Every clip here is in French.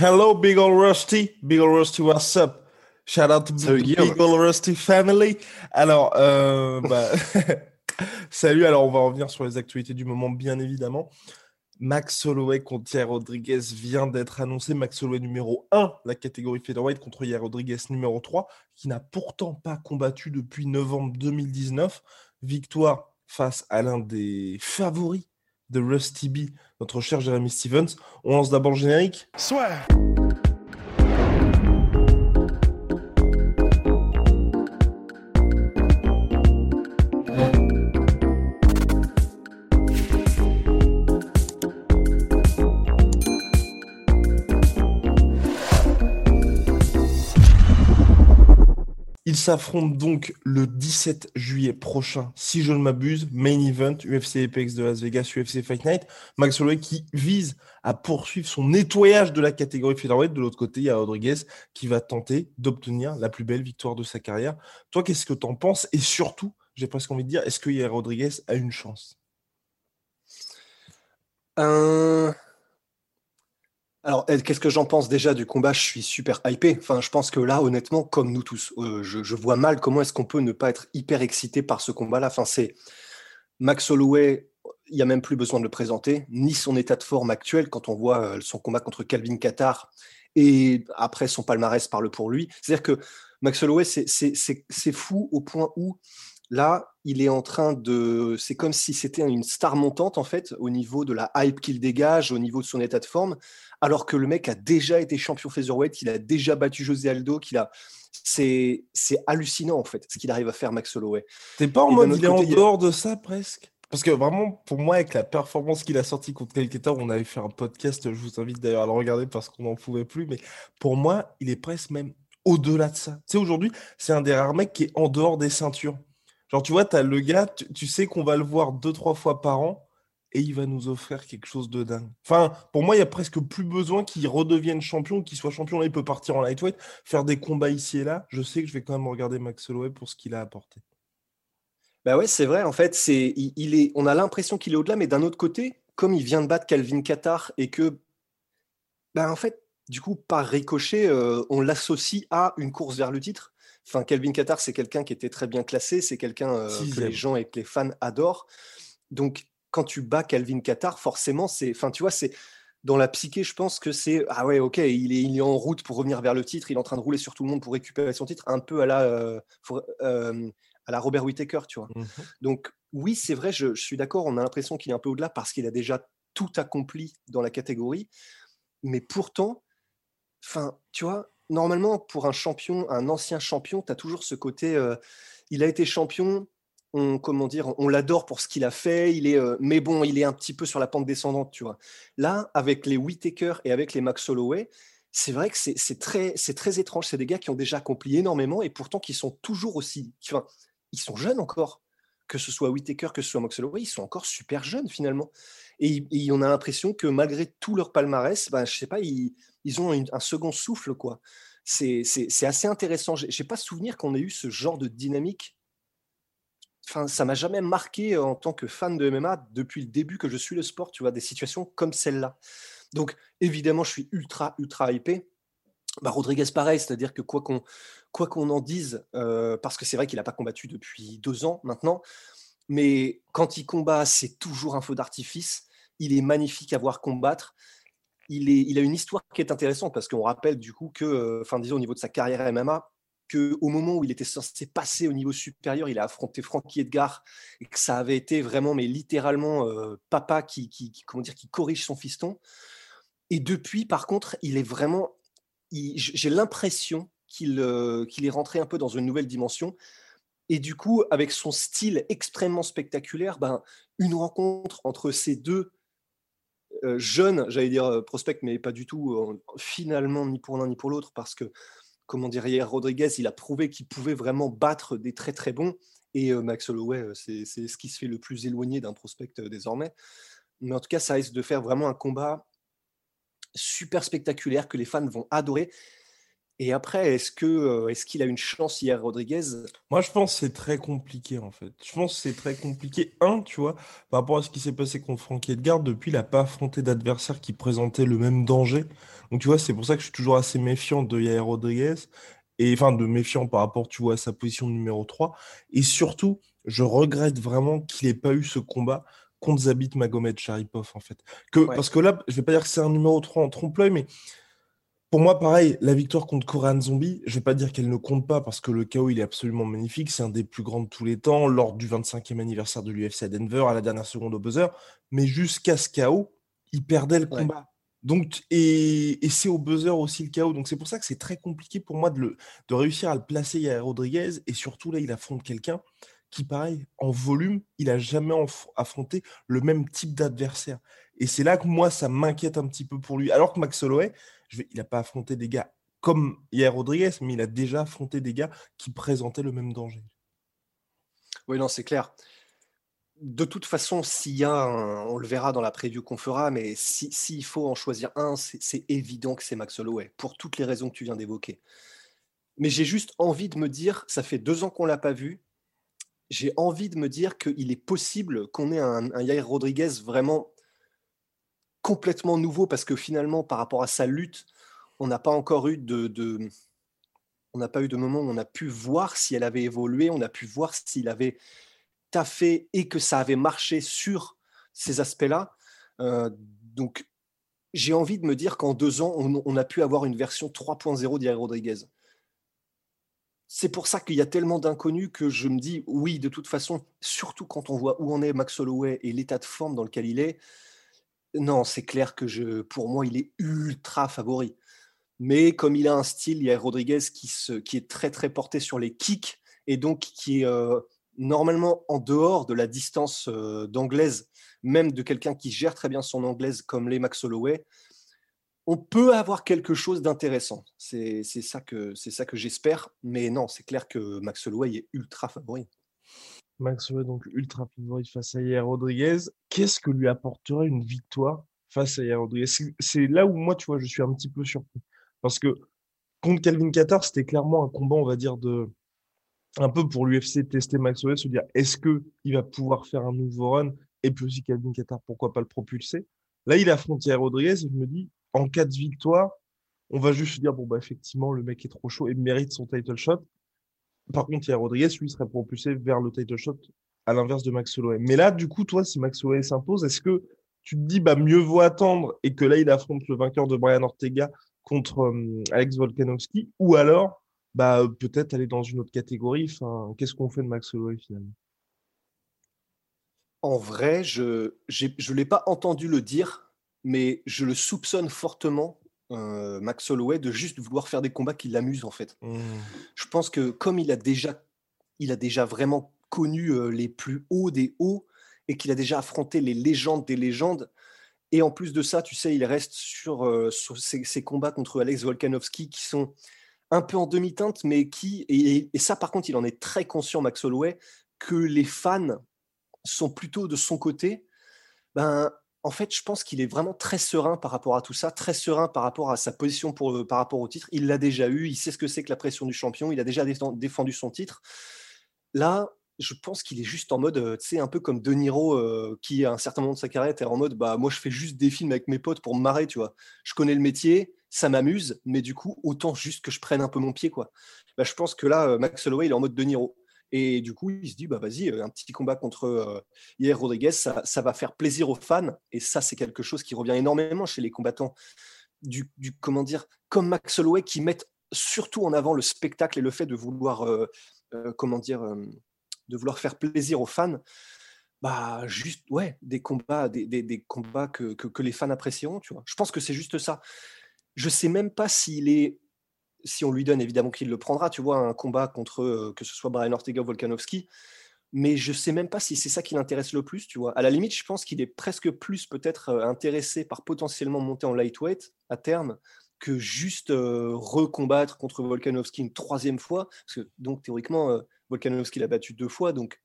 Hello, Big Ol' Rusty. Big Ol' Rusty, what's up? Shout out to Big Guillaume? Ol' Rusty family. Alors, euh, bah, salut. Alors, on va revenir sur les actualités du moment, bien évidemment. Max Holloway contre Yair Rodriguez vient d'être annoncé. Max Holloway numéro 1, la catégorie featherweight, contre Yair Rodriguez numéro 3, qui n'a pourtant pas combattu depuis novembre 2019. Victoire face à l'un des favoris de Rusty B, notre cher Jeremy Stevens. On lance d'abord le générique. Ils s'affrontent donc le 17 juillet prochain, si je ne m'abuse, main event UFC Apex de Las Vegas, UFC Fight Night. Max Holloway qui vise à poursuivre son nettoyage de la catégorie featherweight. De l'autre côté, il y a Rodriguez qui va tenter d'obtenir la plus belle victoire de sa carrière. Toi, qu'est-ce que tu en penses? Et surtout, j'ai presque envie de dire, est-ce que Rodriguez a une chance? Euh, Alors, qu'est-ce que j'en pense déjà du combat? Je suis super hypé. Enfin, je pense que là, honnêtement, comme nous tous, euh, je, vois mal comment est-ce qu'on peut ne pas être hyper excité par ce combat-là. Enfin, c'est Max Holloway, il n'y a même plus besoin de le présenter, ni son état de forme actuel quand on voit euh, son combat contre Calvin Qatar et après son palmarès parle pour lui. C'est-à-dire que Max Holloway, c'est fou au point où là, il est en train de. C'est comme si c'était une star montante, en fait, au niveau de la hype qu'il dégage, au niveau de son état de forme, alors que le mec a déjà été champion featherweight, qu'il a déjà battu José Aldo, qu'il a. C'est hallucinant, en fait, ce qu'il arrive à faire, Max Holloway. T'es pas en mode il est en dehors de ça presque? Parce que vraiment, pour moi, avec la performance qu'il a sortie contre Calcutta, on avait fait un podcast, je vous invite d'ailleurs à le regarder parce qu'on n'en pouvait plus, mais pour moi, il est presque même au-delà de ça. Tu sais, aujourd'hui, c'est un des rares mecs qui est en dehors des ceintures. Genre, tu vois, le gars, tu, sais qu'on va le voir deux, trois fois par an et il va nous offrir quelque chose de dingue. Enfin, pour moi, il y a presque plus besoin qu'il redevienne champion, qu'il soit champion. Là, il peut partir en lightweight, faire des combats ici et là. Je sais que je vais quand même regarder Max Holloway pour ce qu'il a apporté. Bah ouais, c'est vrai. En fait, on a l'impression qu'il est au-delà, mais d'un autre côté, comme il vient de battre Calvin Qatar et que, bah en fait, du coup, par ricochet, euh, on l'associe à une course vers le titre. Enfin, Calvin Qatar, c'est quelqu'un qui était très bien classé, c'est quelqu'un euh, que les gens et que les fans adorent. Donc, quand tu bats Calvin Qatar, forcément, c'est, enfin, tu vois, c'est dans la psyché, je pense que c'est ah ouais, ok, il est, il est en route pour revenir vers le titre, il est en train de rouler sur tout le monde pour récupérer son titre, un peu à la, euh, for- euh, à la Robert Whittaker, tu vois. Mhm. Donc oui, c'est vrai, je, je suis d'accord, on a l'impression qu'il est un peu au-delà parce qu'il a déjà tout accompli dans la catégorie. Mais pourtant, enfin, tu vois, normalement, pour un champion, un ancien champion, tu as toujours ce côté, euh, il a été champion, on, comment dire, on l'adore pour ce qu'il a fait, il est, euh, mais bon, il est un petit peu sur la pente descendante, tu vois. Là, avec les Whittaker et avec les Max Holloway, c'est vrai que c'est très, très étrange. C'est des gars qui ont déjà accompli énormément et pourtant qui sont toujours aussi, ils sont jeunes encore que ce soit Whittaker, que ce soit Holloway, ils sont encore super jeunes finalement. Et, on a l'impression que malgré tout leur palmarès, ben, je sais pas, ils, ont un second souffle. quoi. C'est assez intéressant. J'ai j'ai pas souvenir qu'on ait eu ce genre de dynamique. Enfin, ça m'a jamais marqué en tant que fan de MMA depuis le début que je suis le sport, tu vois, des situations comme celle-là. Donc, évidemment, je suis ultra, ultra hypé. Bah, Rodriguez, pareil, c'est-à-dire que quoi qu'on quoi qu'on en dise, euh, parce que c'est vrai qu'il n'a pas combattu depuis deux ans maintenant, mais quand il combat, c'est toujours un feu d'artifice. Il est magnifique à voir combattre. Il, est, il a une histoire qui est intéressante parce qu'on rappelle du coup que, euh, enfin, disons au niveau de sa carrière MMA, qu'au moment où il était censé passer au niveau supérieur, il a affronté Frankie Edgar et que ça avait été vraiment, mais littéralement, euh, papa qui, qui, comment dire, qui corrige son fiston. Et depuis, par contre, il est vraiment, j'ai l'impression qu'il euh, qu'il est rentré un peu dans une nouvelle dimension. Et du coup, avec son style extrêmement spectaculaire, ben, une rencontre entre ces deux jeune, j'allais dire prospect, mais pas du tout, finalement, ni pour l'un ni pour l'autre, parce que, comment dire, hier, Rodriguez, il a prouvé qu'il pouvait vraiment battre des très très bons. Et Max Holloway, c'est ce qui se fait le plus éloigné d'un prospect désormais. Mais en tout cas, ça risque de faire vraiment un combat super spectaculaire que les fans vont adorer. Et après, est-ce que est-ce qu'il a une chance hier, Rodriguez? Moi, je pense que c'est très compliqué en fait. Je pense que c'est très compliqué. Un, tu vois, par rapport à ce qui s'est passé contre Frankie Edgar, depuis, il n'a pas affronté d'adversaire qui présentait le même danger. Donc, tu vois, c'est pour ça que je suis toujours assez méfiant de Yair Rodriguez. Et enfin, de méfiant par rapport, tu vois, à sa position numéro 3. Et surtout, je regrette vraiment qu'il n'ait pas eu ce combat contre Zabit Magomed Sharipov, en fait. Que, Parce que là, je vais pas dire que c'est un numéro 3 en trompe-l'œil, mais pour moi, pareil, la victoire contre Korean Zombie, je vais pas dire qu'elle ne compte pas parce que le KO, il est absolument magnifique. C'est un des plus grands de tous les temps, lors du 25e anniversaire de l'UFC à Denver, à la dernière seconde au buzzer. Mais jusqu'à ce KO, il perdait le combat. Donc, et, c'est au buzzer aussi le KO. Donc, c'est pour ça que c'est très compliqué pour moi de, le, de réussir à le placer à Rodriguez. Et surtout, là, il affronte quelqu'un qui, pareil, en volume, il n'a jamais affronté le même type d'adversaire. Et c'est là que moi, ça m'inquiète un petit peu pour lui. Alors que Max Holloway, il n'a pas affronté des gars comme hier Rodriguez, mais il a déjà affronté des gars qui présentaient le même danger. Oui, non, c'est clair. De toute façon, s'il y a on le verra dans la preview qu'on fera, mais s'il faut en choisir un, c'est évident que c'est Max Holloway, pour toutes les raisons que tu viens d'évoquer. Mais j'ai juste envie de me dire, ça fait deux ans qu'on ne l'a pas vu, j'ai envie de me dire qu'il est possible qu'on ait un, un Yair Rodriguez vraiment complètement nouveau parce que finalement, par rapport à sa lutte, on n'a pas encore eu de, on n'a pas eu de moment où on a pu voir si elle avait évolué, on a pu voir s'il avait taffé et que ça avait marché sur ces aspects-là. Euh, donc, j'ai envie de me dire qu'en deux ans, on, a pu avoir une version 3.0 d'Yair Rodriguez. C'est pour ça qu'il y a tellement d'inconnus que je me dis, oui, de toute façon, surtout quand on voit où en est Max Holloway et l'état de forme dans lequel il est, non, c'est clair que je, pour moi, il est ultra favori. Mais comme il a un style, il y a Rodriguez qui, est très très porté sur les kicks et donc qui est euh, normalement en dehors de la distance euh, d'anglaise, même de quelqu'un qui gère très bien son anglaise comme les Max Holloway, on peut avoir quelque chose d'intéressant. C'est ça que, ça que j'espère. Mais non, c'est clair que Max Holloway est ultra favori. Max donc ultra favori face à Yair Rodriguez. Qu'est-ce que lui apporterait une victoire face à Yair Rodriguez? C'est là où moi, tu vois, je suis un petit peu surpris. Parce que contre Calvin Qatar, c'était clairement un combat, on va dire, de un peu pour l'UFC tester Max Holloway, se dire est-ce qu'il va pouvoir faire un nouveau run? Et puis aussi Calvin Qatar, pourquoi pas le propulser? Là, il affronte Yair Rodriguez et je me dis, en cas de victoire, on va juste dire bon, bah, effectivement, le mec est trop chaud et mérite son title shot. Par contre, il y a Rodriguez, lui, serait propulsé vers le title shot à l'inverse de Max Holloway. Mais là, du coup, toi, si Max Holloway s'impose, est-ce que tu te dis, bah, mieux vaut attendre et que là, il affronte le vainqueur de Brian Ortega contre euh, Alex Volkanovski ou alors, bah, peut-être aller dans une autre catégorie? Qu'est-ce qu'on fait de Max Holloway finalement? En vrai, je ne l'ai pas entendu le dire, mais je le soupçonne fortement euh, Max Holloway de juste vouloir faire des combats qui l'amusent en fait. Mmh. Je pense que comme il a déjà, il a déjà vraiment connu euh, les plus hauts des hauts et qu'il a déjà affronté les légendes des légendes, et en plus de ça, tu sais, il reste sur, euh, ses, combats contre Alex Volkanovski qui sont un peu en demi-teinte, mais qui, et, et, ça par contre, il en est très conscient, Max Holloway, que les fans sont plutôt de son côté. Ben, en fait, je pense qu'il est vraiment très serein par rapport à tout ça, très serein par rapport à sa position pour, euh, par rapport au titre. Il l'a déjà eu, il sait ce que c'est que la pression du champion, il a déjà défendu son titre. Là, je pense qu'il est juste en mode, euh, tu sais, un peu comme De Niro, euh, qui à un certain moment de sa carrière était en mode, bah moi je fais juste des films avec mes potes pour me marrer, tu vois. Je connais le métier, ça m'amuse, mais du coup, autant juste que je prenne un peu mon pied, quoi. Bah, je pense que là, Max Holloway, il est en mode De Niro. Et du coup, il se dit, bah vas-y, euh, un petit combat contre euh, Rodriguez, ça, va faire plaisir aux fans. Et ça, c'est quelque chose qui revient énormément chez les combattants du, comment dire, comme Max Holloway, qui mettent surtout en avant le spectacle et le fait de vouloir, euh, comment dire, de vouloir faire plaisir aux fans. Bah, juste, ouais, des combats, des, combats que, que, que, les fans apprécieront, tu vois. Je pense que c'est juste ça. Je sais même pas s'il est si on lui donne évidemment qu'il le prendra, tu vois, un combat contre, euh, que ce soit Brian Ortega ou Volkanovski, mais je sais même pas si c'est ça qui l'intéresse le plus, tu vois. À la limite, je pense qu'il est presque plus peut-être euh, intéressé par potentiellement monter en lightweight à terme que juste euh, recombattre contre Volkanovski une troisième fois. Parce que, donc, théoriquement, euh, Volkanovski l'a battu deux fois, donc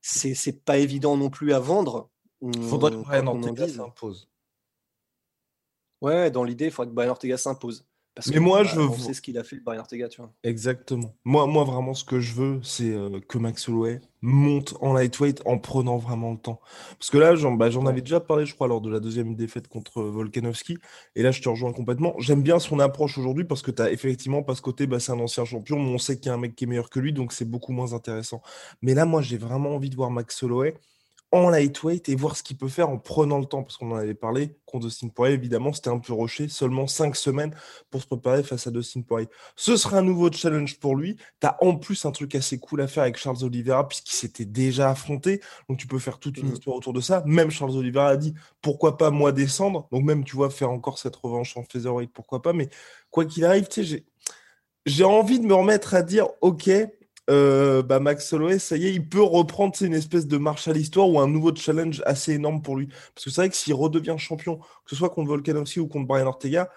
c'est pas évident non plus à vendre. Faudrait que Brian Ortega s'impose. Ouais, dans l'idée, il faudrait que Brian Ortega s'impose. Parce mais moi, bah, je on ce qu'il a fait, Brian Ortega, tu vois. Exactement. Moi, moi, vraiment, ce que je veux, c'est euh, que Max Holloway monte en lightweight en prenant vraiment le temps. Parce que là, j'en bah, avais déjà parlé, je crois, lors de la deuxième défaite contre Volkanovski. Et là, je te rejoins complètement. J'aime bien son approche aujourd'hui parce que tu as effectivement pas ce côté, bah, c'est un ancien champion, mais on sait qu'il y a un mec qui est meilleur que lui, donc c'est beaucoup moins intéressant. Mais là, moi, j'ai vraiment envie de voir Max Holloway en lightweight et voir ce qu'il peut faire en prenant le temps, parce qu'on en avait parlé contre Dustin Poirier, évidemment, c'était un peu rocher, seulement cinq semaines pour se préparer face à Dustin Poirier. Ce sera un nouveau challenge pour lui. Tu as en plus un truc assez cool à faire avec Charles Oliveira, puisqu'il s'était déjà affronté, donc tu peux faire toute une mmh. histoire autour de ça. Même Charles Oliveira a dit, pourquoi pas moi descendre, donc même, tu vois, faire encore cette revanche en featherweight, pourquoi pas, mais quoi qu'il arrive, tu sais, j'ai envie de me remettre à dire, ok, euh, bah Max Holloway, ça y est, il peut reprendre une espèce de marche à l'histoire ou un nouveau challenge assez énorme pour lui. Parce que c'est vrai que s'il redevient champion, que ce soit contre Volkanovski ou contre Brian Ortega,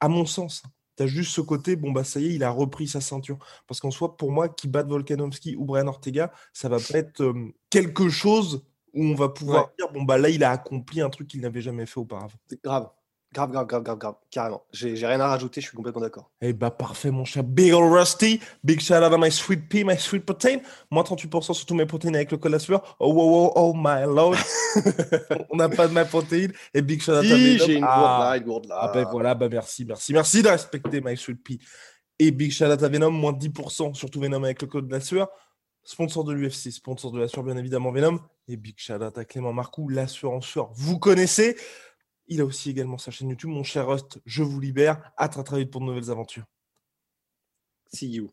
à mon sens, tu as juste ce côté, bon, bah ça y est, il a repris sa ceinture. Parce qu'en soi, pour moi, qui batte Volkanovski ou Brian Ortega, ça va pas être euh, quelque chose où on va pouvoir dire, bon, bah là, il a accompli un truc qu'il n'avait jamais fait auparavant. C'est grave. Grave, grave, grave, grave, grave, carrément. J'ai rien à rajouter, je suis complètement d'accord. Eh bah parfait, mon cher Big Ol' Rusty. Big shout out à my sweet pea, my sweet protein. Moins 38% sur tous mes protéines avec le code la sueur. Oh, oh, oh, oh my lord. On n'a pas de ma protéine. Et big shout out à Oui, j'ai une ah. gourde là, Ah ben voilà, bah merci, merci, merci de respecter my sweet pea. Et big shout out à Venom, moins 10% sur tout Venom avec le code de la sueur. Sponsor de l'UFC, sponsor de la sueur, bien évidemment, Venom. Et big shout out à Clément Marcoux, l'assurance sueur. Vous connaissez. Il a aussi également sa chaîne YouTube. Mon cher Rust, je vous libère. À très très vite pour de nouvelles aventures. See you.